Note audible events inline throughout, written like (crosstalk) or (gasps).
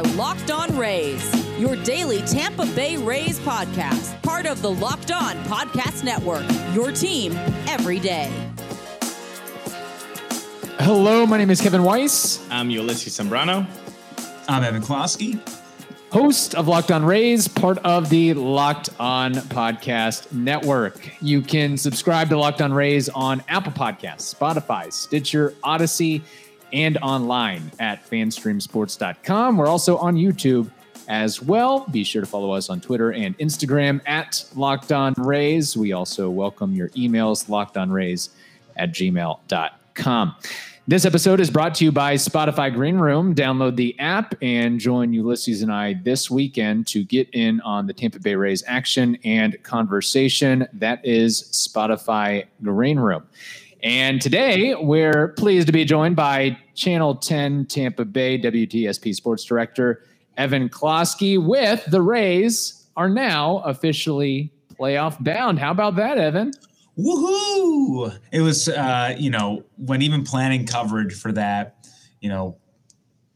are Locked On Rays, your daily Tampa Bay Rays podcast, part of the Locked On Podcast Network, your team every day. Hello, my name is Kevin Weiss, I'm Ulysses Sembrano. I'm Evan Klosky. host of Locked On Rays, part of the Locked On Podcast Network. You can subscribe to Locked On Rays on Apple Podcasts, Spotify, Stitcher, Audacy, and online at fanstreamsports.com. We're also on YouTube as well. Be sure to follow us on Twitter and Instagram at Locked On Rays. We also welcome your emails, lockedonrays at gmail.com. This episode is brought to you by Spotify Green Room. Download the app and join Ulysses and I this weekend to get in on the Tampa Bay Rays action and conversation. That is Spotify Green Room. And today we're pleased to be joined by Channel 10 Tampa Bay WTSP Sports Director Evan Klosky with the Rays are now officially playoff bound. How about that, Evan? Woohoo! It was, uh, you know, when even planning coverage for that, you know,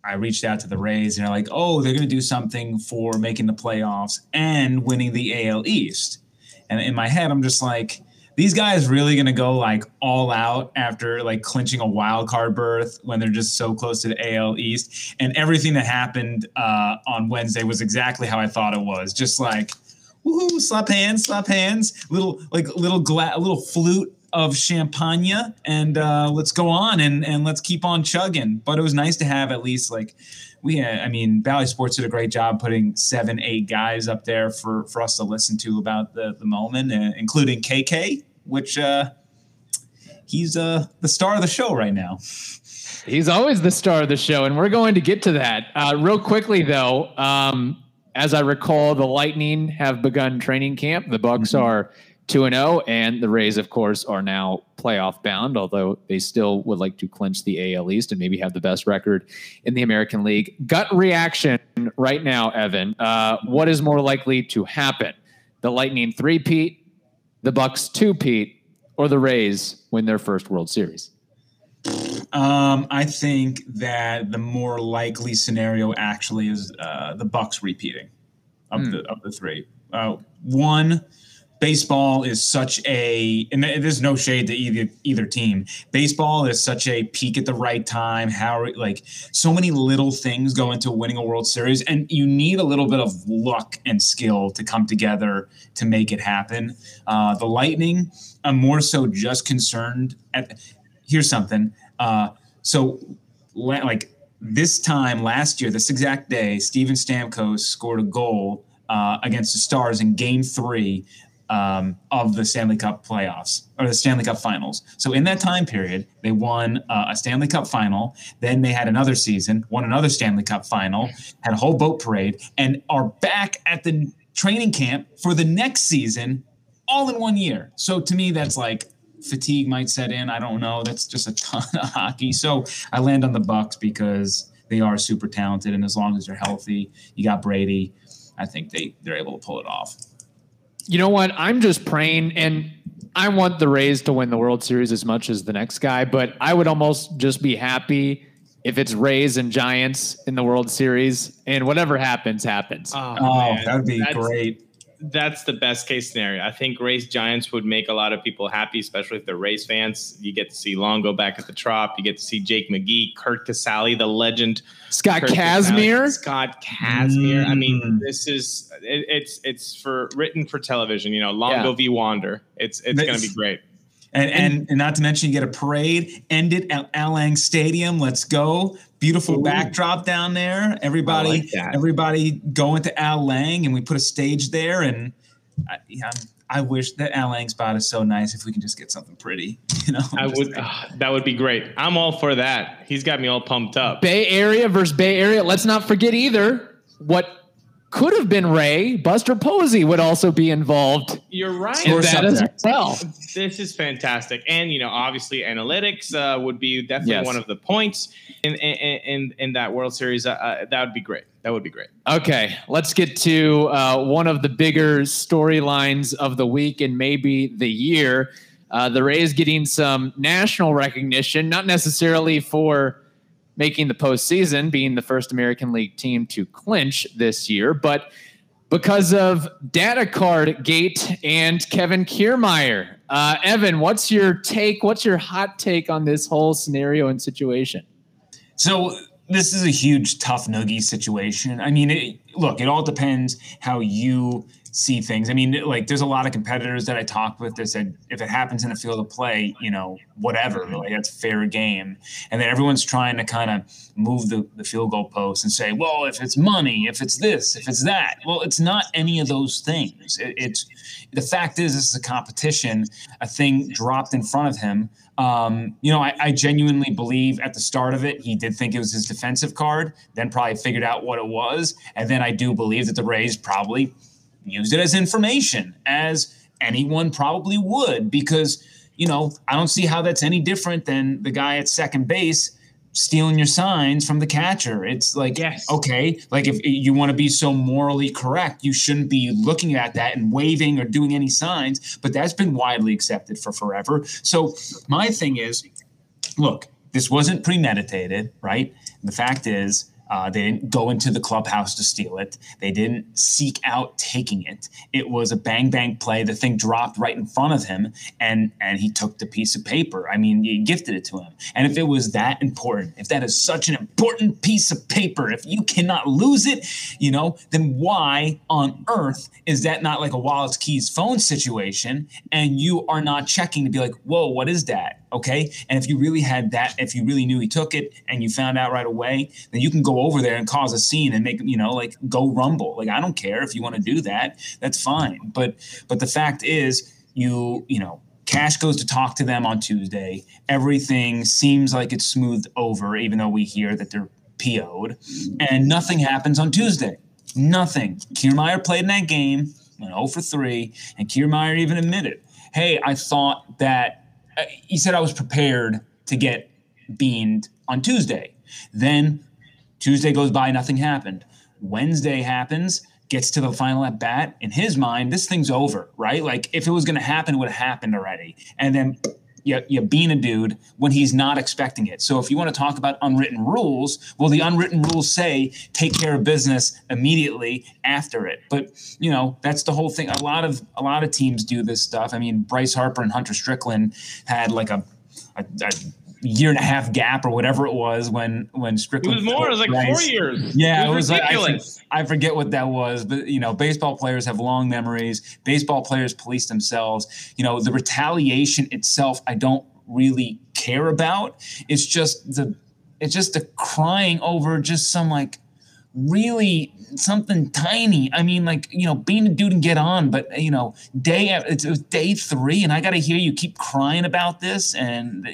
I reached out to the Rays and they're like, oh, they're going to do something for making the playoffs and winning the AL East. And in my head, I'm just like, these guys really going to go like all out after like clinching a wild card berth when they're just so close to the AL East. And everything that happened uh, on Wednesday was exactly how I thought it was. Just like, woohoo, slap hands, slap hands, little like little gla- little flute of champagne, and uh, let's go on and and let's keep on chugging. But it was nice to have at least like we had, I mean, Valley Sports did a great job putting seven, eight guys up there for for us to listen to about the the moment, uh, including KK, which uh, he's uh the star of the show right now. He's always the star of the show, and we're going to get to that. Uh, real quickly, though, um, as I recall, the Lightning have begun training camp. The Bucks Mhm. are two and zero, and the Rays, of course, are now playoff bound. Although they still would like to clinch the AL East and maybe have the best record in the American League. Gut reaction right now, Evan. Uh, what is more likely to happen? The Lightning three-peat, the Bucks two-peat, or the Rays win their first World Series? Um, I think that the more likely scenario actually is uh, the Bucks repeating of the of the three. Uh, one, baseball is such a and there's no shade to either either team. Baseball is such a peak at the right time. How like so many little things go into winning a World Series, and you need a little bit of luck and skill to come together to make it happen. Uh, the Lightning, I'm more so just concerned at. Here's something. Uh, so, like this time last year, this exact day, Steven Stamkos scored a goal uh, against the Stars in Game Three um, of the Stanley Cup playoffs or the Stanley Cup Finals. So in that time period, they won uh, a Stanley Cup final. Then they had another season, won another Stanley Cup final, had a whole boat parade, and are back at the training camp for the next season, all in one year. So to me, that's like fatigue might set in. I don't know. That's just a ton of hockey. So I land on the Bucks because they are super talented, and as long as they're healthy, you got Brady. I think they they're able to pull it off. You know what? I'm just praying, and I want the Rays to win the World Series as much as the next guy, but I would almost just be happy if it's Rays and Giants in the World Series, and whatever happens, happens. Oh, Oh, that would be That's- great. That's the best case scenario. I think race Giants would make a lot of people happy, especially if they're race fans. You get to see Longo back at the Trop. You get to see Jake McGee, Kurt Casali, the legend. Scott Kurt Kazmir. Casali, Scott Kazmir. I mean, Mm. this is it, it's it's for written for television. You know, Longo Yeah. v Wander. It's it's going to be great. And, and and not to mention, you get a parade. End it at Al Lang Stadium. Let's go! Beautiful Ooh. backdrop down there. Everybody, like that. everybody going to Al Lang, and we put a stage there. And I, yeah, I wish that Al Lang spot is so nice. If we can just get something pretty, (laughs) you know. I would. like- ah, that would be great. I'm all for that. He's got me all pumped up. Bay Area versus Bay Area. Let's not forget either what could have been Ray. Buster Posey would also be involved You're right. in that as well. This is fantastic, and you know, obviously, analytics uh, would be definitely Yes. one of the points in in in, in that World Series. Uh, Uh, that would be great. That would be great. Okay, let's get to uh, one of the bigger storylines of the week and maybe the year. Uh, the Rays getting some national recognition, not necessarily for making the postseason, being the first American League team to clinch this year. But because of data card gate and Kevin Kiermaier. Uh, Evan, what's your take? What's your hot take on this whole scenario and situation? So this is a huge tough noogie situation. I mean, it, look, it all depends how you see things. I mean, like there's a lot of competitors that I talked with that said if it happens in a field of play, you know, whatever, like that's fair game. And then everyone's trying to kind of move the, the field goal post and say, well, if it's money, if it's this, if it's that. Well, it's not any of those things. It, it's the fact is this is a competition. A thing dropped in front of him. Um, you know, I, I, genuinely believe at the start of it, he did think it was his defensive card, then probably figured out what it was. And then I do believe that the Rays probably used it as information, as anyone probably would, because, you know, I don't see how that's any different than the guy at second base stealing your signs from the catcher. It's like, yes. okay, like if you want to be so morally correct, you shouldn't be looking at that and waving or doing any signs, but that's been widely accepted for forever. So my thing is, look, this wasn't premeditated, right? The fact is, uh, they didn't go into the clubhouse to steal it. They didn't seek out taking it. It was a bang bang play. The thing dropped right in front of him, and and he took the piece of paper. I mean, you gifted it to him. And if it was that important, if that is such an important piece of paper, if you cannot lose it, you know, then why on earth is that not like a wallets keys phone situation? And you are not checking to be like, whoa, what is that? Okay. And if you really had that, if you really knew he took it and you found out right away, then you can go over there and cause a scene and make, you know, like go rumble. Like, I don't care if you want to do that. That's fine. But, but the fact is, you, you know, Cash goes to talk to them on Tuesday. Everything seems like it's smoothed over, even though we hear that they're PO'd. And nothing happens on Tuesday. Nothing. Kiermaier played in that game, went 0 for 3, and Kiermaier even admitted, hey, I thought that Uh, he said I was prepared to get beamed on Tuesday. Then Tuesday goes by, nothing happened. Wednesday happens, gets to the final at bat. In his mind, this thing's over, right? Like if it was going to happen, it would have happened already. And then you, you being a dude when he's not expecting it. So if you want to talk about unwritten rules, well, the unwritten rules say take care of business immediately after it. But you know that's the whole thing. A lot of a lot of teams do this stuff. I mean, Bryce Harper and Hunter Strickland had like a, a, a year and a half gap or whatever it was when when Strickland. It was more. It was like four years. Yeah, it was, it was ridiculous. Like, I, I, forget what that was, but you know, baseball players have long memories. Baseball players police themselves. You know, the retaliation itself, I don't really care about. It's just the it's just the crying over just some like really something tiny. I mean, like you know, being a dude and get on, but you know, day it was day three, and I got to hear you keep crying about this and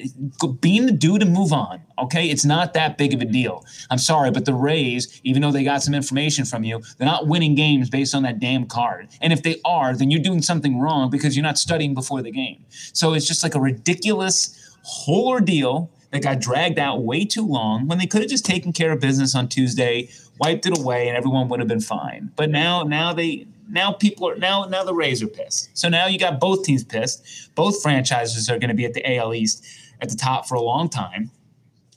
being the dude and move on. Okay, it's not that big of a deal. I'm sorry, but the Rays, even though they got some information from you, they're not winning games based on that damn card. And if they are, then you're doing something wrong because you're not studying before the game. So it's just like a ridiculous whole ordeal that got dragged out way too long when they could have just taken care of business on Tuesday, wiped it away, and everyone would have been fine. But now, now they, now people are now, now the Rays are pissed. So now you got both teams pissed. Both franchises are going to be at the AL East at the top for a long time.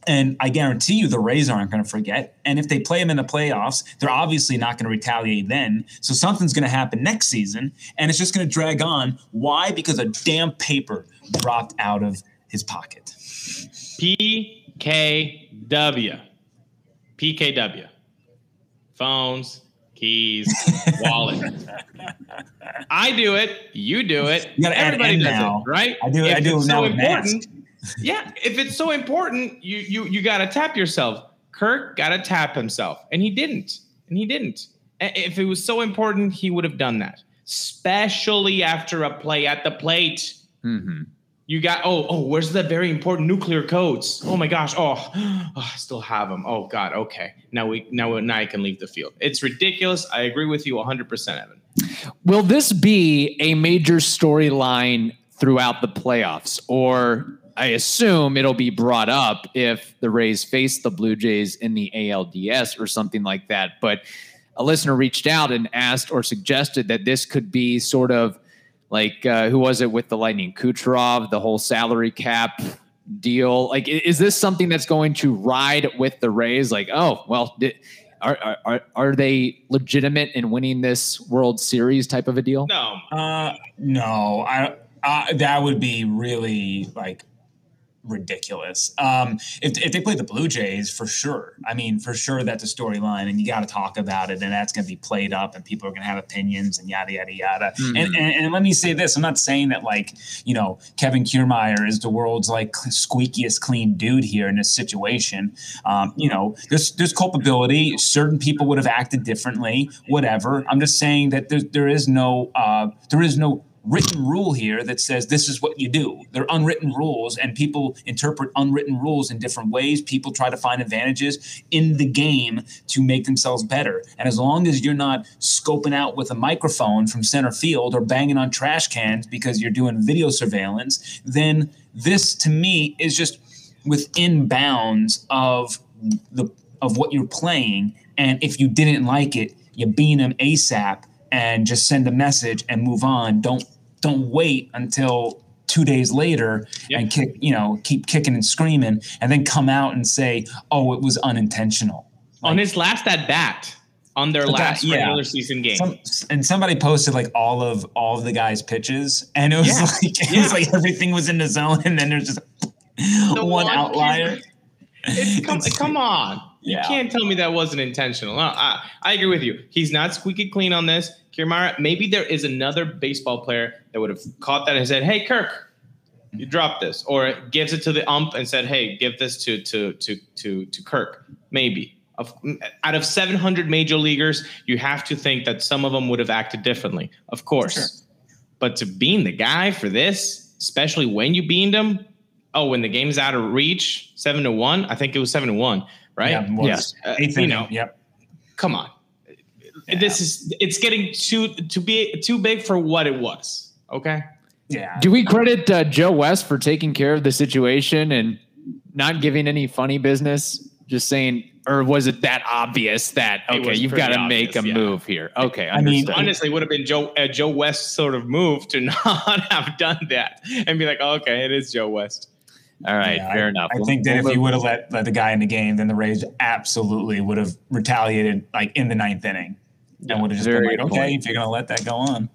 And I guarantee you the Rays aren't going to forget. And if they play them in the playoffs, they're obviously not going to retaliate then. So something's going to happen next season, and it's just going to drag on. Why? Because a damn paper dropped out of his pocket. PKW. PKW. Phones, keys, (laughs) wallet. I do it. You do it. You Everybody does now. it, right? I do. If I do it's now. So important. yeah, if it's so important, you you you got to tap yourself. Kirk got to tap himself, and he didn't. And he didn't. If it was so important, he would have done that, especially after a play at the plate. Mm-hmm. You got oh oh where's the very important nuclear codes? Oh my gosh oh, (gasps) oh I still have them. Oh God okay now we now now I can leave the field. It's ridiculous. I agree with you 100 percent, Evan. Will this be a major storyline throughout the playoffs, or I assume it'll be brought up if the Rays face the Blue Jays in the ALDS or something like that? But a listener reached out and asked or suggested that this could be sort of like uh, who was it with the Lightning? Kucherov, the whole salary cap deal? Like, is this something that's going to ride with the Rays? Like, oh, well, did, are, are are they legitimate in winning this World Series type of a deal? No, uh, no. I uh, that would be really like ridiculous. Um, if, if they play the Blue Jays, for sure. I mean, for sure that's a storyline, and you got to talk about it, and that's going to be played up, and people are going to have opinions, and yada yada yada. Mm-hmm. And, and, and let me say this: I'm not saying that like you know Kevin Kiermaier is the world's like squeakiest clean dude here in this situation. Um, you know, there's there's culpability. Certain people would have acted differently. Whatever. I'm just saying that there there is no uh, there is no written rule here that says this is what you do. They're unwritten rules, and people interpret unwritten rules in different ways. People try to find advantages in the game to make themselves better. And as long as you're not scoping out with a microphone from center field or banging on trash cans because you're doing video surveillance, then this to me is just within bounds of the of what you're playing. And if you didn't like it, you bean them ASAP and just send a message and move on. Don't don't wait until two days later yep. and kick, you know, keep kicking and screaming, and then come out and say, "Oh, it was unintentional." Like, on his last at bat, on their last that, regular season game, Some, and somebody posted like all of all of the guys' pitches, and it was yeah. like (laughs) it yeah. was like everything was in the zone, and then there's just the (laughs) one, one outlier. It's, come, (laughs) it's, come on. You can't tell me that wasn't intentional. No, I, I agree with you. He's not squeaky clean on this. Kiermaier, maybe there is another baseball player that would have caught that and said, "Hey, Kirk, you dropped this," or gives it to the ump and said, "Hey, give this to to to to to Kirk." Maybe of, out of 700 major leaguers, you have to think that some of them would have acted differently, of course. Sure. But to bean the guy for this, especially when you beaned him, oh, when the game's out of reach, seven to one. I think it was seven to one, right? Yeah, yes. Uh, you know, yep. Come on, yeah. this is it's getting too to be too big for what it was. Okay. Yeah. Do we credit uh, Joe West for taking care of the situation and not giving any funny business? Just saying, or was it that obvious that okay, you've got to make a yeah. move here? Okay, I mean, honestly, would have been Joe uh, Joe West sort of move to (laughs) not have done that and be like, oh, okay, it is Joe West. All right, yeah, fair I, enough. I we'll, think that we'll if you would have let, let the guy in the game, then the Rays absolutely would have retaliated like in the ninth inning and would have just been like, okay, point. if you're going to let that go on.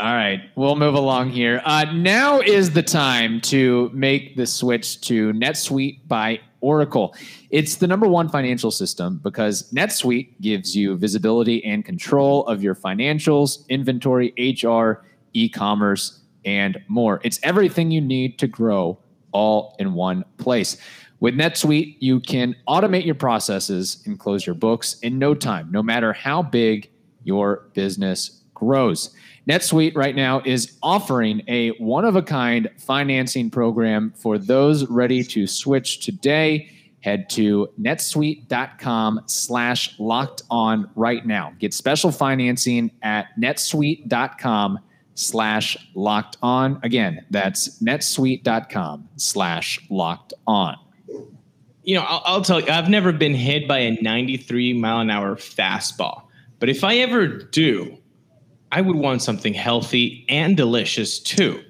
All right, we'll move along here. Uh, now is the time to make the switch to NetSuite by Oracle. It's the number one financial system because NetSuite gives you visibility and control of your financials, inventory, HR, e commerce, and more. It's everything you need to grow all in one place. With NetSuite, you can automate your processes and close your books in no time, no matter how big your business grows. NetSuite right now is offering a one of a kind financing program for those ready to switch today. Head to netsuite.com slash locked on right now. Get special financing at netsuite.com slash locked on. Again, that's netsuite.com slash locked on you know, I'll, I'll, tell you, I've never been hit by a 93 mile an hour fastball. But if I ever do, I would want something healthy and delicious too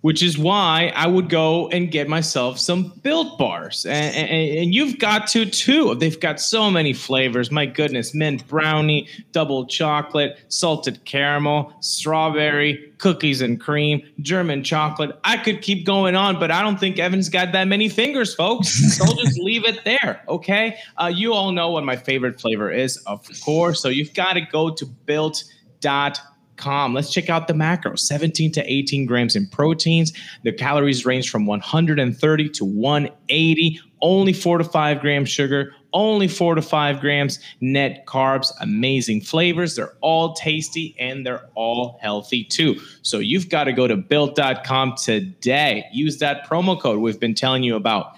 which is why I would go and get myself some built bars. And, and, and, you've got to too. They've got so many flavors. My goodness, mint brownie, double chocolate, salted caramel, strawberry, cookies and cream, German chocolate. I could keep going on, but I don't think Evan's got that many fingers, folks. So I'll just (laughs) leave it there. Okay. Uh, you all know what my favorite flavor is, of course. So you've got to go to built.com Let's check out the macros 17 to 18 grams in proteins. The calories range from 130 to 180, only four to five grams sugar, only four to five grams net carbs, amazing flavors. They're all tasty and they're all healthy too. So you've got to go to built.com today. Use that promo code we've been telling you about.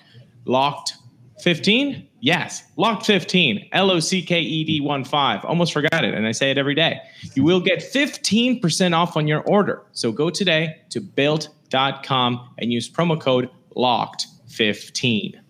Locked 15? Yes, locked 15, L O C K E D 1 5. Almost forgot it, and I say it every day. You will get 15% off on your order. So go today to built.com and use promo code locked15.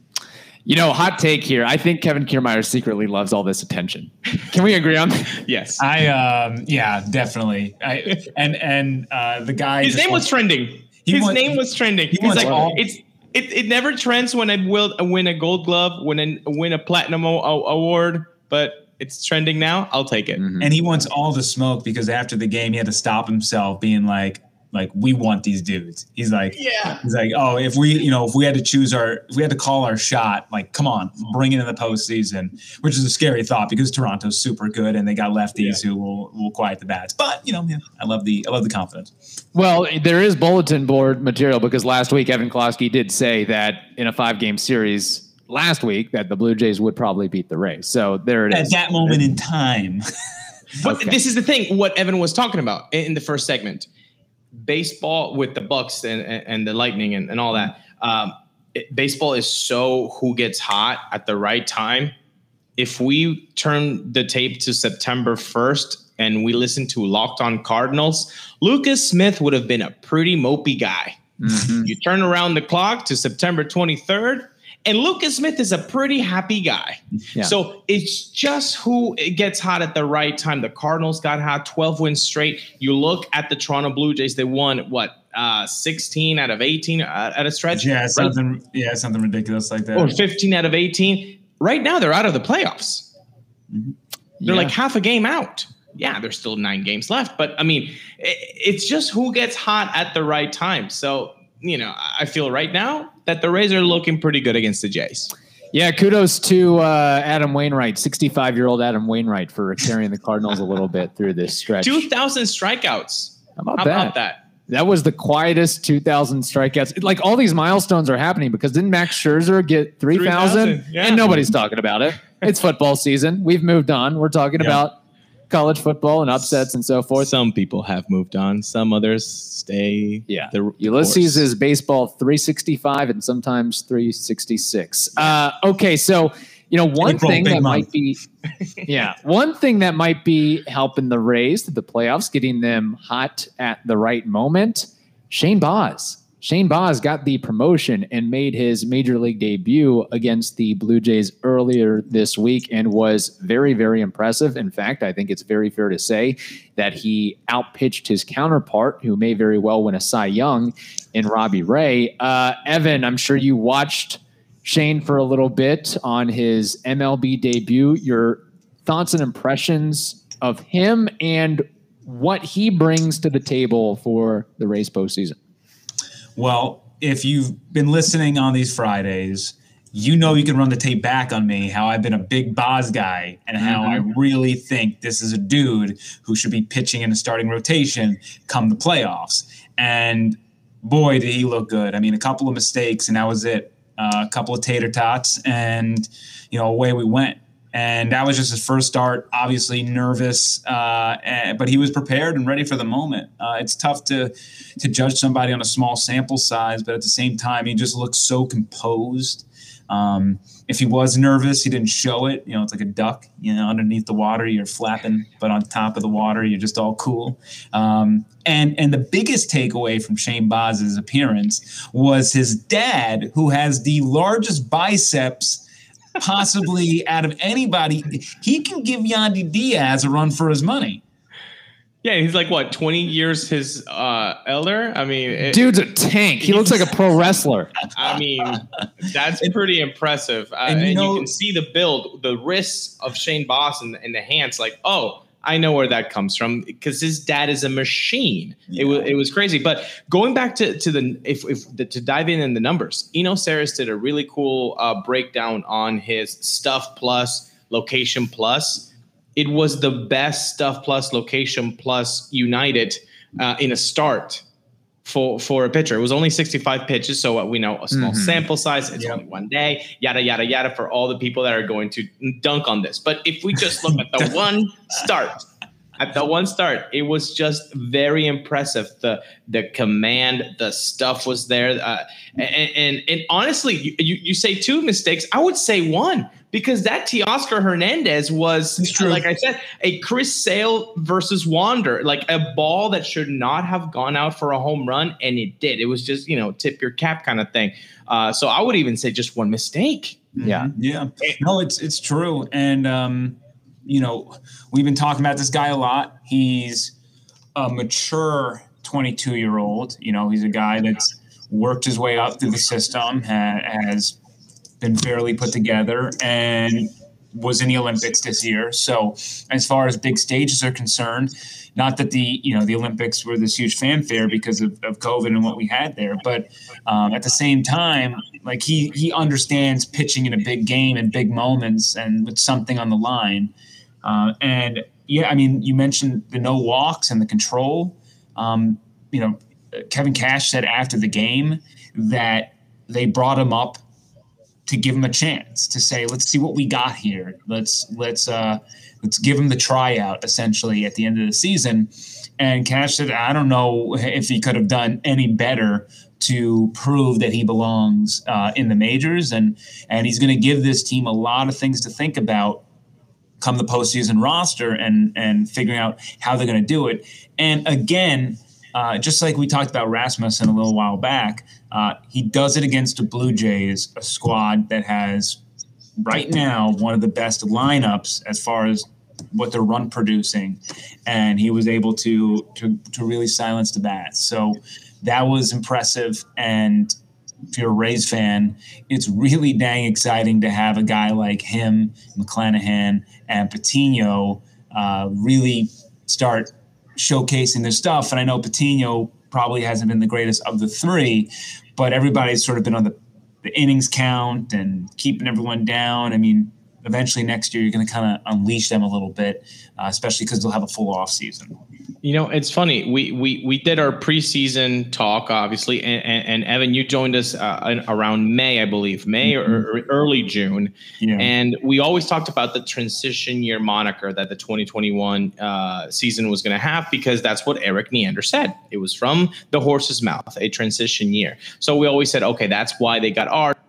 You know, hot take here. I think Kevin Kiermaier secretly loves all this attention. Can we agree on that? (laughs) yes. I um yeah, definitely. I and and uh the guy His name was trending. His name was trending. He's like, it's it, it never trends when I will win a gold glove, when I win a platinum o- award, but it's trending now. I'll take it. Mm-hmm. And he wants all the smoke because after the game, he had to stop himself, being like, like we want these dudes. He's like, yeah. He's like, oh, if we, you know, if we had to choose our, if we had to call our shot, like, come on, bring it in the postseason, which is a scary thought because Toronto's super good and they got lefties yeah. who will will quiet the bats. But you know, yeah, I love the I love the confidence. Well, there is bulletin board material because last week Evan Klosky did say that in a five game series last week that the Blue Jays would probably beat the Rays. So there it At is. At that moment in time. (laughs) but okay. this is the thing. What Evan was talking about in the first segment baseball with the Bucks and, and the Lightning and, and all that. Um, it, baseball is so who gets hot at the right time. If we turn the tape to September 1st and we listen to Locked On Cardinals, Lucas Smith would have been a pretty mopey guy. Mm-hmm. You turn around the clock to September 23rd, and Lucas Smith is a pretty happy guy. Yeah. So it's just who gets hot at the right time. The Cardinals got hot, 12 wins straight. You look at the Toronto Blue Jays, they won what? Uh, 16 out of 18 uh, at a stretch. Yeah, something right? yeah, something ridiculous like that. Or 15 out of 18. Right now they're out of the playoffs. Mm-hmm. They're yeah. like half a game out. Yeah, there's still nine games left, but I mean, it's just who gets hot at the right time. So you know, I feel right now that the Rays are looking pretty good against the Jays. Yeah, kudos to uh, Adam Wainwright, 65 year old Adam Wainwright, for carrying the Cardinals a little bit through this stretch. 2,000 strikeouts. How about, How that? about that? That was the quietest 2,000 strikeouts. Like all these milestones are happening because didn't Max Scherzer get 3,000? 3, yeah. And nobody's talking about it. It's football season. We've moved on. We're talking about college football and upsets and so forth. Some people have moved on. Some others stay. Yeah. The, Ulysses is baseball 365 and sometimes 366. Uh, okay, so you know one April, thing that month. might be, (laughs) yeah, one thing that might be helping the Rays to the playoffs, getting them hot at the right moment. Shane Baz Shane Baz got the promotion and made his major league debut against the Blue Jays earlier this week and was very, very impressive. In fact, I think it's very fair to say that he outpitched his counterpart, who may very well win a Cy Young, in Robbie Ray. Uh, Evan, I'm sure you watched Shane for a little bit on his MLB debut. Your thoughts and impressions of him and what he brings to the table for the Rays postseason? Well, if you've been listening on these Fridays, you know you can run the tape back on me how I've been a big Baz guy and how mm-hmm. I really think this is a dude who should be pitching in a starting rotation come the playoffs. And boy, did he look good. I mean, a couple of mistakes and that was it. Uh, a couple of tater tots and you know away we went and that was just his first start. Obviously nervous, uh, and, but he was prepared and ready for the moment. Uh, it's tough to to judge somebody on a small sample size, but at the same time, he just looks so composed. Um, if he was nervous, he didn't show it. You know, it's like a duck. You know, underneath the water, you're flapping, but on top of the water, you're just all cool. Um, and and the biggest takeaway from Shane Baz's appearance was his dad, who has the largest biceps possibly out of anybody. He can give Yandy Diaz a run for his money. Yeah, he's like what, 20 years his uh, elder? I mean, it, dude's a tank. He looks like a pro wrestler. I mean, that's pretty impressive. Uh, and, you, and know, you, can see the build, the wrists of Shane Baz and, and the hands. Like, oh, I know where that comes from because his dad is a machine. Yeah. It was it was crazy. But going back to to the if if the, to dive in in the numbers, Eno Sarris did a really cool uh, breakdown on his stuff plus location plus. It was the best stuff plus location plus united uh, in a start for for a pitcher. It was only 65 pitches, so we know a small mm-hmm. sample size. It's yep. only one day. Yada yada yada for all the people that are going to dunk on this. But if we just look at the (laughs) one start, at the one start, it was just very impressive. The the command, the stuff was there, uh, and, and, and honestly, you, you you say two mistakes. I would say one because that Teoscar Hernandez was, like I said, a Chris Sale versus Wander, like a ball that should not have gone out for a home run, and it did. It was just you know tip your cap kind of thing. Uh, so I would even say just one mistake. Mm-hmm. Yeah, yeah. No, it's it's true, and um, you know we've been talking about this guy a lot. He's a mature 22 year old. You know, he's a guy that's worked his way up through the system, ha- has been fairly put together, and was in the Olympics this year. So, as far as big stages are concerned, not that the you know the Olympics were this huge fanfare because of, of COVID and what we had there, but um, at the same time, like he he understands pitching in a big game and big moments and with something on the line. Uh, and yeah, I mean, you mentioned the no walks and the control. Um, you know, Kevin Cash said after the game that they brought him up to give him a chance to say, let's see what we got here. Let's let's uh, let's give him the tryout essentially at the end of the season. And Cash said, I don't know if he could have done any better to prove that he belongs uh, in the majors, and and he's going to give this team a lot of things to think about come the postseason roster and and figuring out how they're going to do it. And again, uh, just like we talked about Rasmussen a little while back, uh, he does it against the Blue Jays, a squad that has right now one of the best lineups as far as what they're run producing, and he was able to to to really silence the bats. So that was impressive. And if you're a Rays fan, it's really dang exciting to have a guy like him, McClanahan, and Patino uh, really start showcasing their stuff. And I know Patino probably hasn't been the greatest of the three, but everybody's sort of been on the, the innings count and keeping everyone down. I mean, eventually next year you're going to kind of unleash them a little bit, uh, especially because they'll have a full off season. You know, it's funny. We we we did our preseason talk, obviously, and, and, and Evan, you joined us uh, around May, I believe, May mm-hmm. or, early June, yeah. and we always talked about the transition year moniker that the 2021 uh, season was going to have because that's what Erik Neander said. It was from the horse's mouth, a transition year. So we always said, okay, that's why they got Archer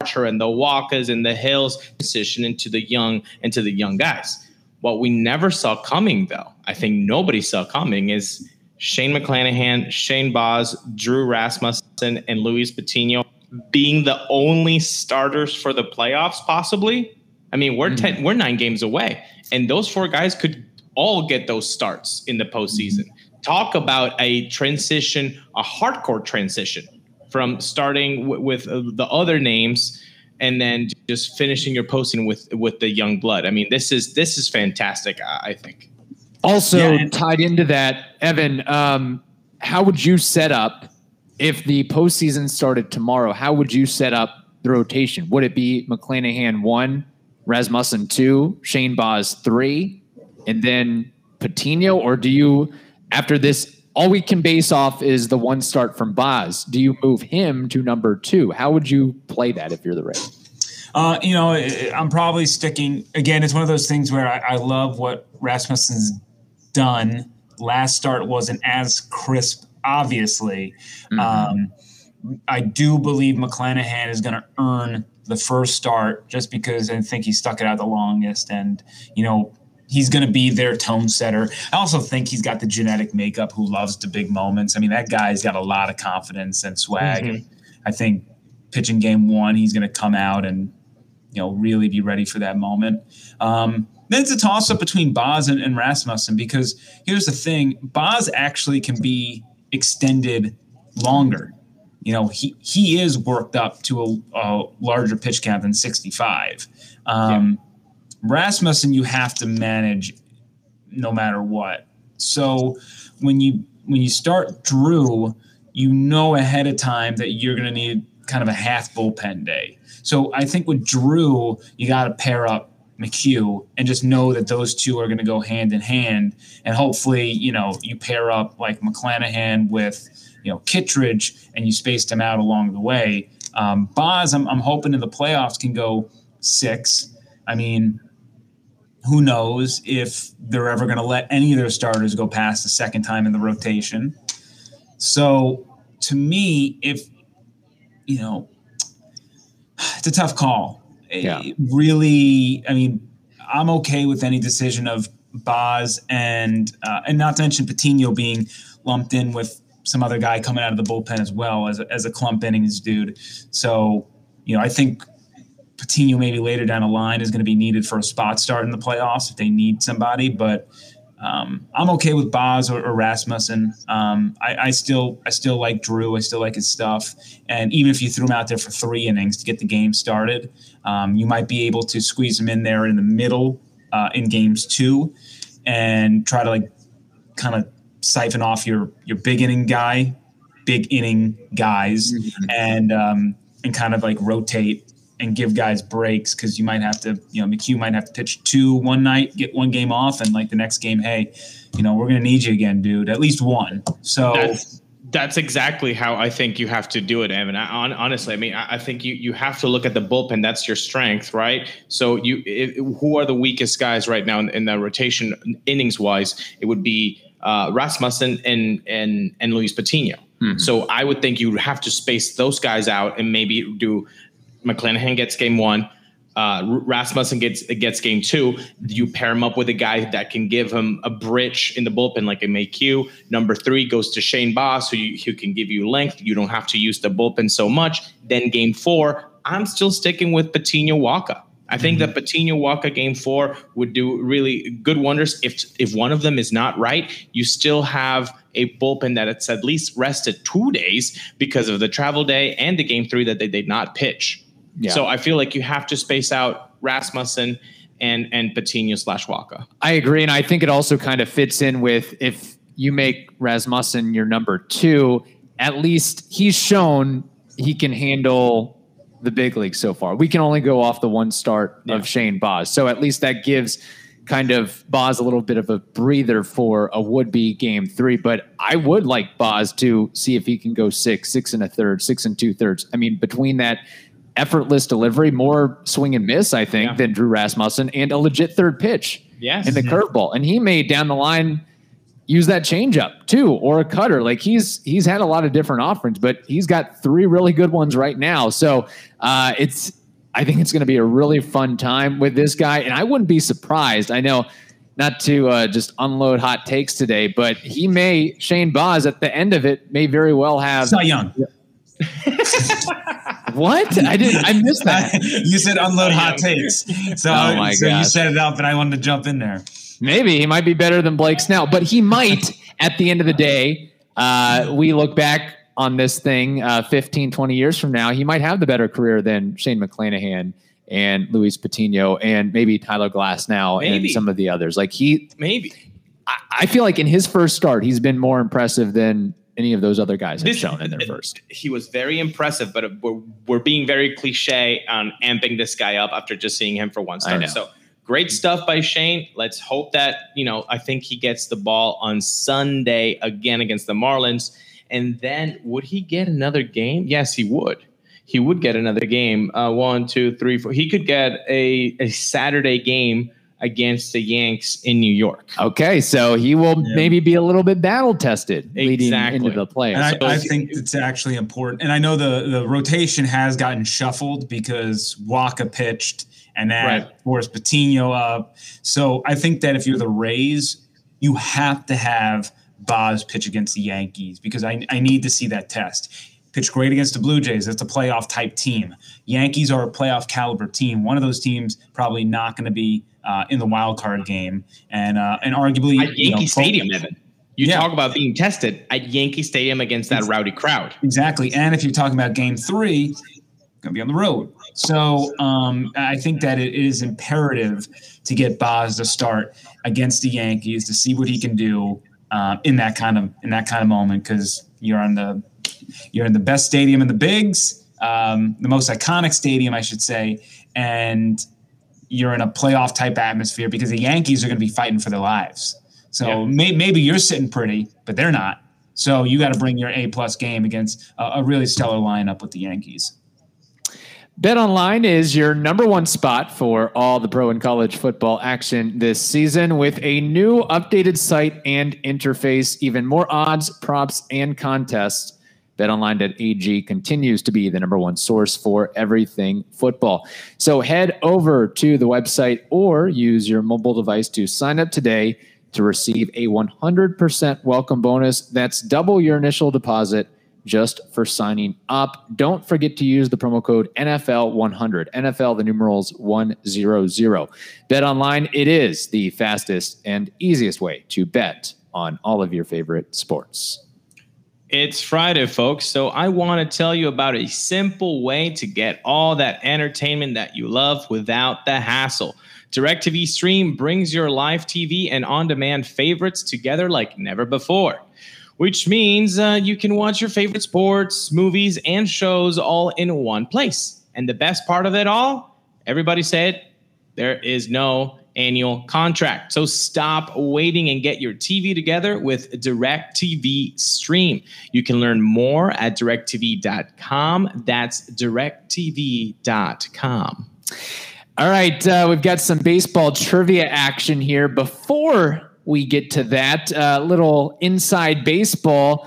and the Walkers and the Hills transition into the young into the young guys. What we never saw coming, though, I think nobody saw coming, is Shane McClanahan, Shane Baz, Drew Rasmussen, and Luis Patino being the only starters for the playoffs, possibly. I mean, we're mm-hmm. ten, we're nine games away, and those four guys could all get those starts in the postseason. Mm-hmm. Talk about a transition, a hardcore transition from starting w- with uh, the other names and then just finishing your posting with with the young blood. I mean, this is this is fantastic. I, I think. Also yeah, tied into that, Evan, um, how would you set up if the postseason started tomorrow? How would you set up the rotation? Would it be McClanahan one, Rasmussen two, Shane Baz three, and then Patino, or do you after this? All we can base off is the one start from Baz. Do you move him to number two? How would you play that if you're the Rays? Uh, you know, I'm probably sticking. Again, it's one of those things where I, I love what Rasmussen's done. Last start wasn't as crisp, obviously. Mm-hmm. Um, I do believe McClanahan is going to earn the first start just because I think he stuck it out the longest. And, you know, he's going to be their tone setter. I also think he's got the genetic makeup who loves the big moments. I mean, that guy's got a lot of confidence and swag. Mm-hmm. And I think pitching game one, he's going to come out and you know really be ready for that moment. Um, then it's a toss up between Baz and, and Rasmussen because here's the thing: Baz actually can be extended longer. You know, he he is worked up to a, a larger pitch count than 65. Um, yeah. Rasmussen, you have to manage no matter what. So when you when you start Drew, you know ahead of time that you're going to need kind of a half bullpen day. So I think with Drew, you got to pair up McHugh and just know that those two are going to go hand in hand. And hopefully, you know, you pair up like McClanahan with, you know, Kittredge and you space them out along the way. Um, Baz, I'm, I'm hoping in the playoffs can go six. I mean, who knows if they're ever going to let any of their starters go past the second time in the rotation. So to me, if, you know, it's a tough call. Yeah. It really, I mean, I'm okay with any decision of Baz and uh, and not to mention Patino being lumped in with some other guy coming out of the bullpen as well as a, as a clump innings dude. So you know, I think Patino maybe later down the line is going to be needed for a spot start in the playoffs if they need somebody. But um, I'm okay with Baz or, or Rasmussen. Um, I, I, still I still like Drew. I still like his stuff. And even if you threw him out there for three innings to get the game started, um, you might be able to squeeze him in there in the middle uh, in games two, and try to like kind of siphon off your your big inning guy, big inning guys, mm-hmm. and um, and kind of like rotate and give guys breaks because you might have to, you know, McHugh might have to pitch two one night, get one game off, and like the next game, hey, you know, we're gonna need you again, dude. At least one. So that's, that's exactly how I think you have to do it, Evan. I, on, honestly, I mean, I, I, think you you have to look at the bullpen. That's your strength, right? So you, if, who are the weakest guys right now in, in the rotation innings wise? It would be uh, Rasmussen and and and Luis Patino. Mm-hmm. So I would think you would have to space those guys out and maybe do McClanahan gets game one. Uh, Rasmussen gets gets game two. You pair him up with a guy that can give him a bridge in the bullpen, like a McHugh. Number three goes to Shane Baz, who, you, who can give you length. You don't have to use the bullpen so much. Then game four, I'm still sticking with Patino Wacha. I think mm-hmm. that Patino Wacha game four would do really good wonders. If if one of them is not right, you still have a bullpen that it's at least rested two days because of the travel day and the game three that they did not pitch. Yeah. So I feel like you have to space out Rasmussen and and Patino slash Wacha. I agree, and I think it also kind of fits in with if you make Rasmussen your number two, at least he's shown he can handle the big league so far. We can only go off the one start yeah. of Shane Baz, so at least that gives kind of Baz a little bit of a breather for a would be game three. But I would like Baz to see if he can go six, six and a third, six and two thirds. I mean, between that effortless delivery, more swing and miss, I think, yeah. than Drew Rasmussen, and a legit third pitch yes. in the curveball. And he may down the line use that changeup too, or a cutter. Like he's he's had a lot of different offerings, but he's got three really good ones right now. So uh, it's I think it's going to be a really fun time with this guy, and I wouldn't be surprised. I know. Not to uh, just unload hot takes today, but he may Shane Baz at the end of it may very well have Cy Young. (laughs) what? I didn't. I missed that. (laughs) you said unload hot takes. So, oh my so you set it up, and I wanted to jump in there. Maybe he might be better than Blake Snell, but he might (laughs) at the end of the day. Uh, we look back on this thing uh, 15, 20 years from now, he might have the better career than Shane McClanahan and Luis Patino and maybe Tyler Glasnow maybe. and some of the others. Like he, maybe. I, I feel like in his first start, he's been more impressive than any of those other guys have shown in their first. He was very impressive, but we're, we're being very cliche on amping this guy up after just seeing him for one start. So great stuff by Shane. Let's hope that, you know, I think he gets the ball on Sunday again against the Marlins. And then would he get another game? Yes, he would. He would get another game. Uh, one, two, three, four. He could get a, a Saturday game against the Yanks in New York. Okay, so he will yeah. maybe be a little bit battle tested leading into the playoffs. And I, I, think it's actually important. And I know the the rotation has gotten shuffled because Wacha pitched and that right. forced Patino up. So I think that if you're the Rays, you have to have Baz pitch against the Yankees because I, I need to see that test. Pitch great against the Blue Jays. That's a playoff type team. Yankees are a playoff caliber team. One of those teams probably not going to be uh, in the wild card game, and uh, and arguably at Yankee you know, Stadium, Evan. You yeah. talk about being tested at Yankee Stadium against that rowdy crowd. Exactly, and if you're talking about Game Three, going to be on the road. So um, I think that it is imperative to get Baz to start against the Yankees to see what he can do uh, in that kind of in that kind of moment because you're on the you're in the best stadium in the bigs, um, the most iconic stadium, I should say, and you're in a playoff type atmosphere because the Yankees are going to be fighting for their lives. So yeah. may, maybe you're sitting pretty, but they're not. So you got to bring your A plus game against a, a really stellar lineup with the Yankees. Bet Online is your number one spot for all the pro and college football action this season with a new updated site and interface, even more odds, props, and contests BetOnline.ag continues to be the number one source for everything football. So head over to the website or use your mobile device to sign up today to receive a 100% welcome bonus. That's double your initial deposit just for signing up. Don't forget to use the promo code NFL100. NFL, the numerals 100. Bet online, it is the fastest and easiest way to bet on all of your favorite sports. It's Friday, folks. So I want to tell you about a simple way to get all that entertainment that you love without the hassle. DirecTV Stream brings your live TV and on demand favorites together like never before, which means uh, you can watch your favorite sports, movies, and shows all in one place. And the best part of it all, everybody said there is no annual contract. So stop waiting and get your TV together with DirecTV Stream. You can learn more at directv.com. That's directv.com. All right, uh, we've got some baseball trivia action here. Before we get to that, uh, little inside baseball.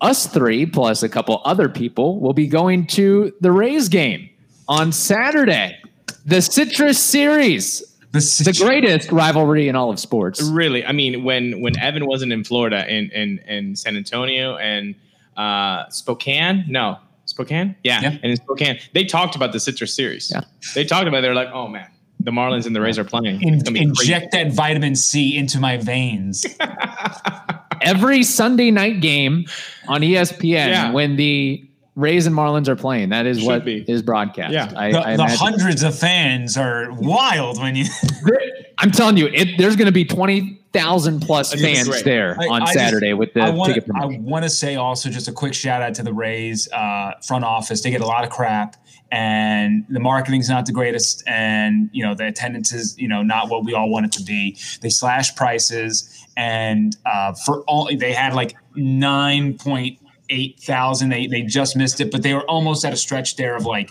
Us three plus a couple other people will be going to the Rays game on Saturday. The Citrus Series, The, the greatest rivalry in all of sports. Really, I mean, when when Evan wasn't in Florida, in in, in San Antonio and uh, Spokane, no, Spokane, yeah. Yeah. and in Spokane, they talked about the Citrus Series. Yeah. they talked about. it. They're like, oh man, the Marlins and the Rays are playing. in- It's crazy. inject that vitamin C into my veins. (laughs) Every Sunday night game on ESPN Yeah. when the Rays and Marlins are playing, that is Should what be. is broadcast. Yeah. I, the I the hundreds of fans are wild when you. (laughs) I'm telling you, it, there's going to be 20,000 plus fans there I- on I just- Saturday with the I want ticket I want to say also just a quick shout out to the Rays uh, front office. They get a lot of crap, and the marketing's not the greatest, and you know the attendance is you know not what we all want it to be. They slash prices, and uh, for all they had like nine point eight thousand. They they just missed it, but they were almost at a stretch there of like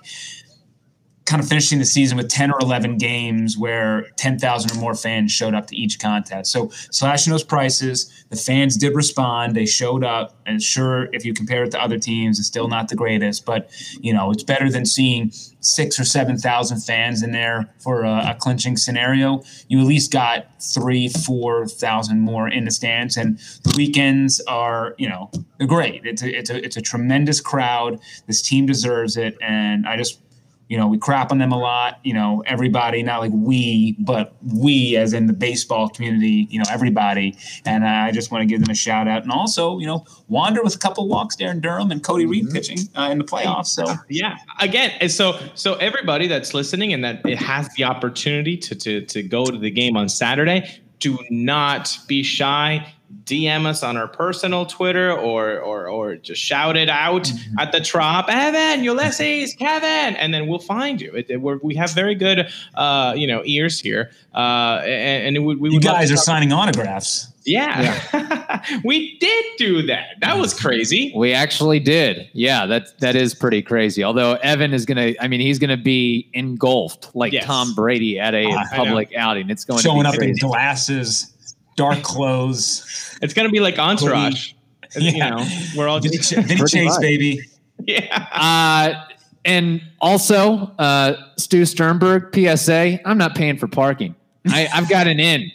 kind of finishing the season with 10 or 11 games where 10,000 or more fans showed up to each contest. So slashing those prices, the fans did respond. They showed up. And sure, if you compare it to other teams, it's still not the greatest, but you know, it's better than seeing six or 7,000 fans in there for a, a clinching scenario. You at least got three, 4,000 more in the stands. And the weekends are, you know, they're great. It's a, it's a, it's a tremendous crowd. This team deserves it. And I just, you know, we crap on them a lot. You know, everybody, not like we, but we, as in the baseball community, you know, everybody. And I just want to give them a shout out. And also, you know, Wander with a couple walks there in Durham and Cody Reed pitching uh, in the playoffs. So, Yeah. Again, and so so everybody that's listening and that it has the opportunity to to to go to the game on Saturday, do not be shy. DM us on our personal Twitter or or or just shout it out at the trop, Evan, Ulysses, Kevin, and then we'll find you. It, it- we're, we have very good, uh, you know, ears here, uh, and, and it would, we you would guys are talk- signing autographs. Yeah, (laughs) we did do that. That was crazy. We actually did. Yeah, that that is pretty crazy. Although Evan is going to, I mean, he's going to be engulfed like Yes. Tom Brady at a know. public outing. It's going Showing to up be in glasses, dark clothes. It's gonna be like Entourage. You Yeah. know, we're all Vinny, just Ch- Vinny Chase, much. baby. yeah. Uh, and also, uh, Stu Sternberg, PSA, I'm not paying for parking. I, I've got an in.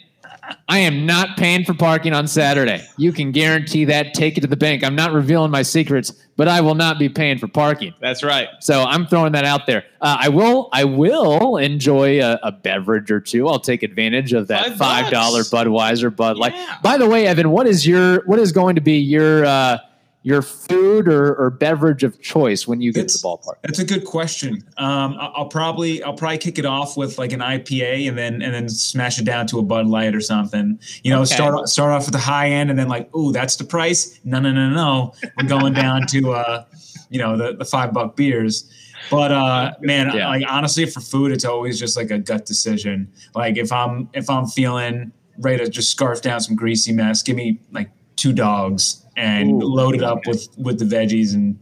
I am not paying for parking on Saturday. You can guarantee that. Take it to the bank. I'm not revealing my secrets, but I will not be paying for parking. That's right. So I'm throwing that out there. Uh, I will. I will enjoy a, a beverage or two. I'll take advantage of that Five dollar. Budweiser Bud Light. Yeah. By the way, Evan, what is your what is going to be your uh, your food or, or beverage of choice when you get It's- to the ballpark? That's a good question. Um, I'll probably I'll probably kick it off with like an IPA and then and then smash it down to a Bud Light or something. You know, Okay. start start off with the high end and then like, ooh, that's the price. No, no, no, no. We're going down to uh, you know, the the five buck beers. But uh, man, Yeah. like honestly, for food, it's always just like a gut decision. Like if I'm if I'm feeling ready to just scarf down some greasy mess, give me like two dogs and Ooh. load it up with with the veggies and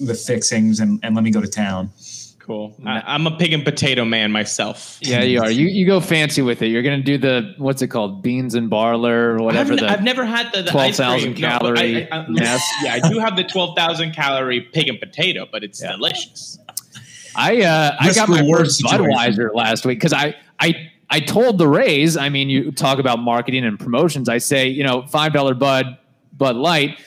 the fixings and, and let me go to town. Cool. I, I'm a pig and potato man myself. Yeah, you are. You you go fancy with it. You're gonna do the what's it called, beans and barler or I've, whatever. n- the I've never had the, the twelve ice cream. thousand No, I- calorie I- I- (laughs) yeah, I do have the twelve thousand calorie pig and potato, but it's Yeah. delicious. I uh, I got my reward first situation. Budweiser last week because I I I told the Rays. I mean, you talk about marketing and promotions. I say, you know, five dollar Bud Bud Light.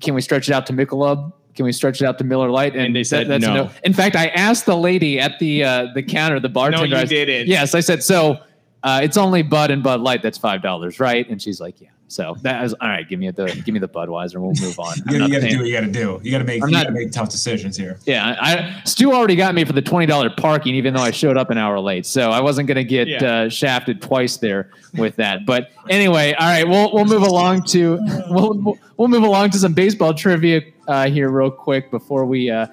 Can we stretch it out to Michelob? can we stretch it out to Miller Lite? And they said that's a no. In fact, I asked the lady at the uh, the counter, the bartender. No, you I didn't. Yes, I said so. Uh, it's only Bud and Bud Light. That's five dollars, right? And she's like, yeah. So that was all right. Give me the give me the Budweiser. We'll move on. (laughs) I'm You, got to do what you got to do. You got to make. I'm you not- got to make tough decisions here. Yeah, I, Stu already got me for the twenty dollar parking, even though I showed up an hour late. So I wasn't going to get Yeah. uh, shafted twice there with that. But anyway, all right, we'll we'll move along to we'll we'll- we'll move along to some baseball trivia uh, here real quick before we uh,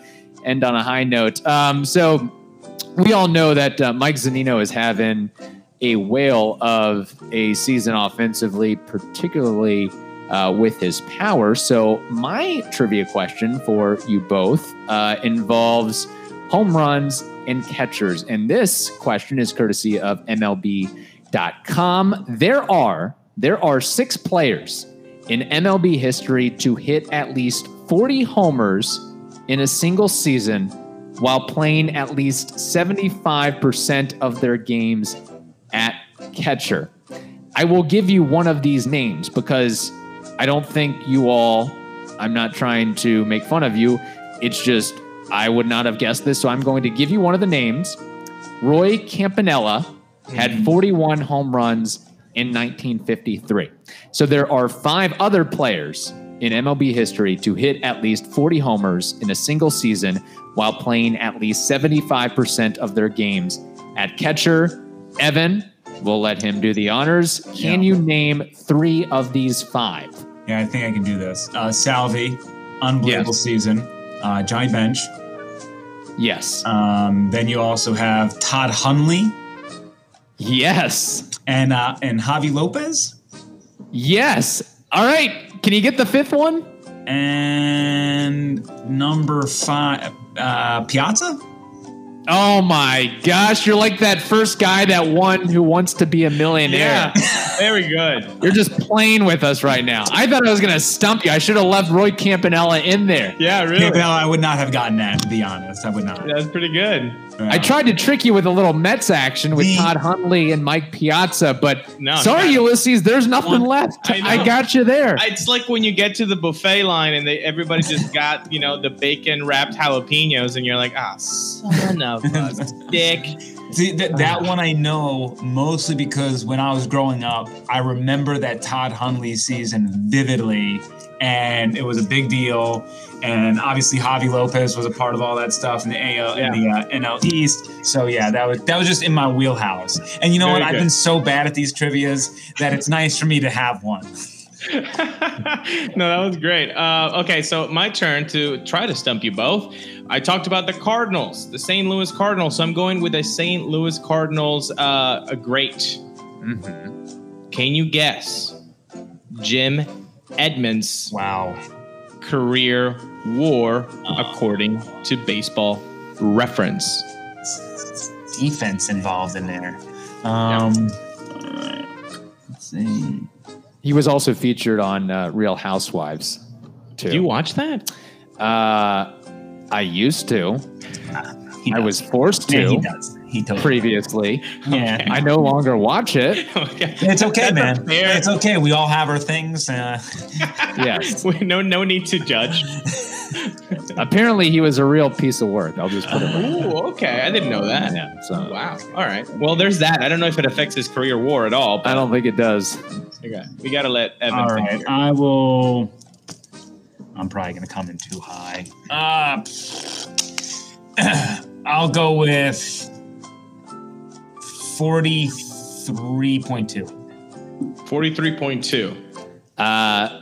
end on a high note. Um, so we all know that uh, Mike Zunino is having a whale of a season offensively, particularly uh, with his power. So, my trivia question for you both uh, involves home runs and catchers. And this question is courtesy of MLB.com. There are there are six players in MLB history to hit at least 40 homers in a single season while playing at least 75% of their games at catcher. I will give you one of these names because I don't think you all, I'm not trying to make fun of you. It's just, I would not have guessed this. So I'm going to give you one of the names. Roy Campanella had hmm. 41 home runs in 1953. So there are five other players in MLB history to hit at least 40 homers in a single season while playing at least 75% of their games at catcher. Evan, we'll let him do the honors. Can Yeah. you name three of these five? Yeah, I think I can do this. Uh, Salvy, unbelievable season. Uh, Johnny Bench. Yes. Um, then you also have Todd Hundley yes. and uh, and Javi Lopez Yes. All right. Can you get the fifth one? and number five uh, Piazza. Oh my gosh, you're like that first guy that won who wants to be a millionaire. Yeah, (laughs) very good. You're just playing with us right now. I thought I was going to stump you. I should have left Roy Campanella in there. Yeah, really. Campanella, I would not have gotten that to be honest. I would not. That's pretty good. I tried to trick you with a little Mets action with The- Todd Hundley and Mike Piazza, but No, sorry, no. Ulysses, there's nothing One- left. I I, got you there. It's like when you get to the buffet line and they everybody just got you know the bacon wrapped jalapenos and you're like ah son of a (laughs) dick. See, th- that one I know mostly because when I was growing up, I remember that Todd Hundley season vividly, and it was a big deal. And obviously, Javi Lopez was a part of all that stuff in the AL, in the uh, NL East. So yeah, that was that was just in my wheelhouse. And you know Very what? I've been so bad at these trivia's that it's nice for me to have one. (laughs) no, that was great. Uh, okay, so my turn to try to stump you both. I talked about the Cardinals, the St. Louis Cardinals. So I'm going with a St. Louis Cardinals, uh, a great. Mhm. Can you guess Jim Edmonds' Wow. career war according to Baseball Reference? Defense involved in there. Um, alright, let's see. he was also featured on uh, Real Housewives, too. Do you watch that? uh, I used to. He I was forced to Yeah, he does. He totally. previously. Yeah. I no longer watch it. (laughs) okay. It's okay, That's man. fair- It's okay. We all have our things. Uh, Yes. (laughs) no, no need to judge. (laughs) Apparently, he was a real piece of work. I'll just put it. Like Ooh, okay. I didn't know that. that. Yeah. So Wow. All right. Well, there's that. I don't know if it affects his career war at all. I don't think it does. okay. we got to let Evan. all think here. I will. I'm probably going to come in too high. Uh, (clears throat) I'll go with 43.2. 43.2. Uh,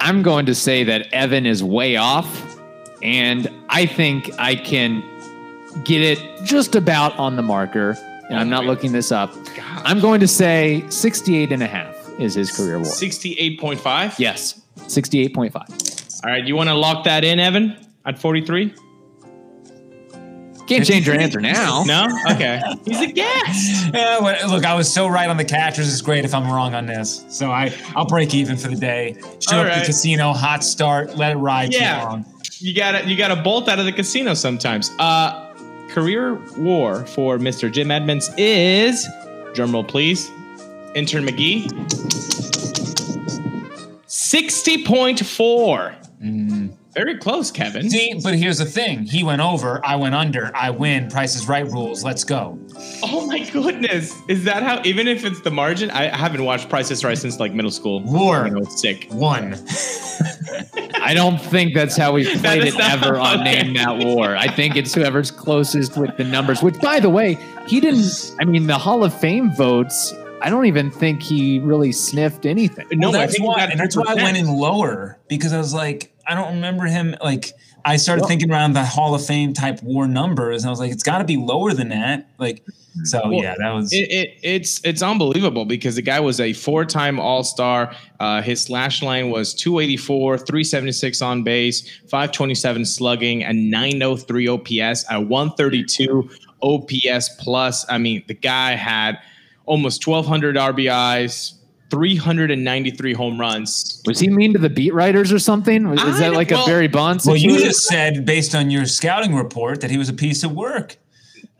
I'm going to say that Evan is way off, and I think I can get it just about on the marker. And I'm not looking this up. I'm going to say 68 and a half is his career war. 68.5. Yes, 68.5. All right. You want to lock that in, Evan, at 43? Can't change your answer now. No? Okay. He's a guest. (laughs) Yeah, well, look, I was so right on the catchers. It's great if I'm wrong on this. So I, I'll break even for the day. Show All up right. the casino, hot start, let it ride Yeah. too long. You got to You got to bolt out of the casino sometimes. Uh, career war for Mr. Jim Edmonds is drumroll, please. Intern McGee. 60.4. Very close, Kevin. See, but here's the thing: he went over, I went under, I win. Price is Right rules. Let's go. Oh my goodness! Is that how? Even if it's the margin, I haven't watched Price is Right since like middle school. War. Sick. One. (laughs) I don't think that's how we (laughs) played it ever on okay. Name That War. I think it's whoever's closest with the numbers, which, by the way, he didn't. I mean, the Hall of Fame votes, I don't even think he really sniffed anything. No, well, I that's think why, and that's why I went in lower because I was like, I don't remember him. Like, I started thinking around the Hall of Fame type war numbers, and I was like, it's got to be lower than that. Like, so Well, yeah, that was. It, it, it's it's unbelievable because the guy was a four-time All-Star. Uh, his slash line was 284, 376 on base, 527 slugging, and 903 OPS, a 132 OPS plus. I mean, the guy had almost 1,200 RBIs, 393 home runs. Was he mean to the beat writers or something? Was- Is I that like well- a Barry Bonds well, you just said based on your scouting report that he was a piece of work.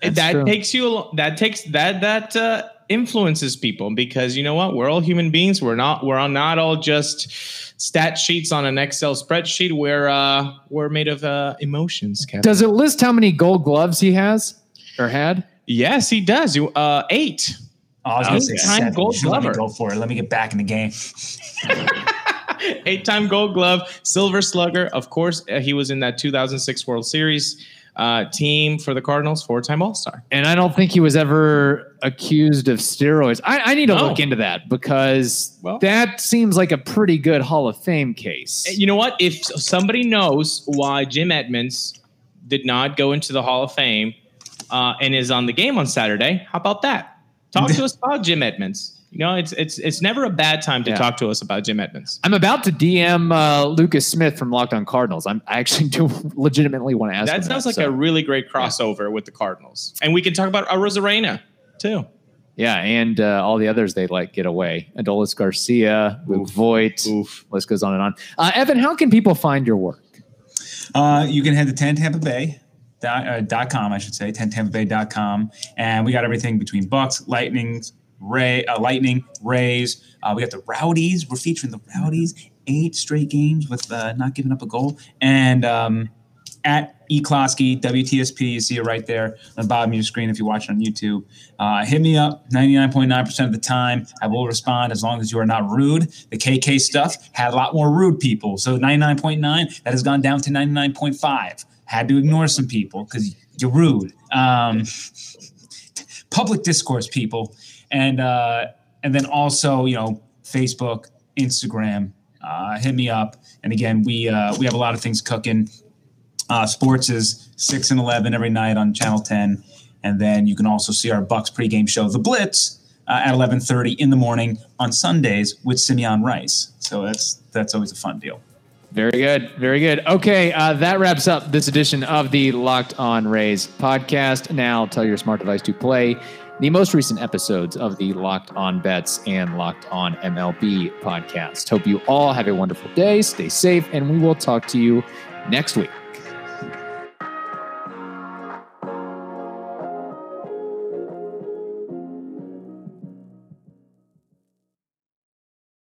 That's that true. takes you. That takes that that uh, influences people because you know what? We're all human beings. We're not. We're not all just stat sheets on an Excel spreadsheet. We're uh, we're made of uh, emotions. Kevin. Does it list how many gold gloves he has or had? yes, he does. You uh, eight. Oh, I was going to say Eight-time seven. Gold You should Let me go for it. Let me get back in the game. (laughs) Eight-time Gold Glove, Silver Slugger. Of course, uh, he was in that 2006 World Series uh, team for the Cardinals. Four-time All-Star. And I don't think he was ever accused of steroids. I, I need to No. look into that because Well- that seems like a pretty good Hall of Fame case. You know what? If somebody knows why Jim Edmonds did not go into the Hall of Fame uh, and is on the game on Saturday, how about that? Talk to (laughs) us about Jim Edmonds. You know, it's it's it's never a bad time to Yeah. talk to us about Jim Edmonds. I'm about to DM uh, Lucas Smith from Locked On Cardinals. I'm, I actually (laughs) do legitimately want to ask. That him sounds like so- a really great crossover with the Cardinals, and we can talk about Arozarena too. yeah, and uh, all the others they like get away. Adolis Garcia, Luke Voit. Oof. List goes on and on. Uh, Evan, how can people find your work? Uh, you can head to 10 Tampa Bay. Dot, uh, dot com, I should say, 10tampabay.com. And we got everything between Bucks, Lightnings, Ray, uh, Lightning, Rays. Uh, we got the Rowdies. We're featuring the Rowdies. Eight straight games with uh, not giving up a goal. And um, at eKlosky, WTSP, you see it right there on the bottom of your screen if you're watching on YouTube. Uh, hit me up 99.9% of the time. I will respond as long as you are not rude. The KK stuff had a lot more rude people. So 99.9, that has gone down to 99.5. Had to ignore some people because you're rude. Um, public discourse people. And, uh, and then also, you know, Facebook, Instagram, uh, hit me up. And again, we, uh, we have a lot of things cooking. Uh, sports is six and eleven every night on Channel Ten, and then you can also see our Bucks pregame show, The Blitz, uh, at eleven thirty in the morning on Sundays with Simeon Rice. So that's that's always a fun deal. Very good. Very good. Okay, uh, that wraps up this edition of the Locked On Rays podcast. Now tell your smart device to play the most recent episodes of the Locked On Bets and Locked On MLB podcast. Hope you all have a wonderful day. Stay safe, and we will talk to you next week.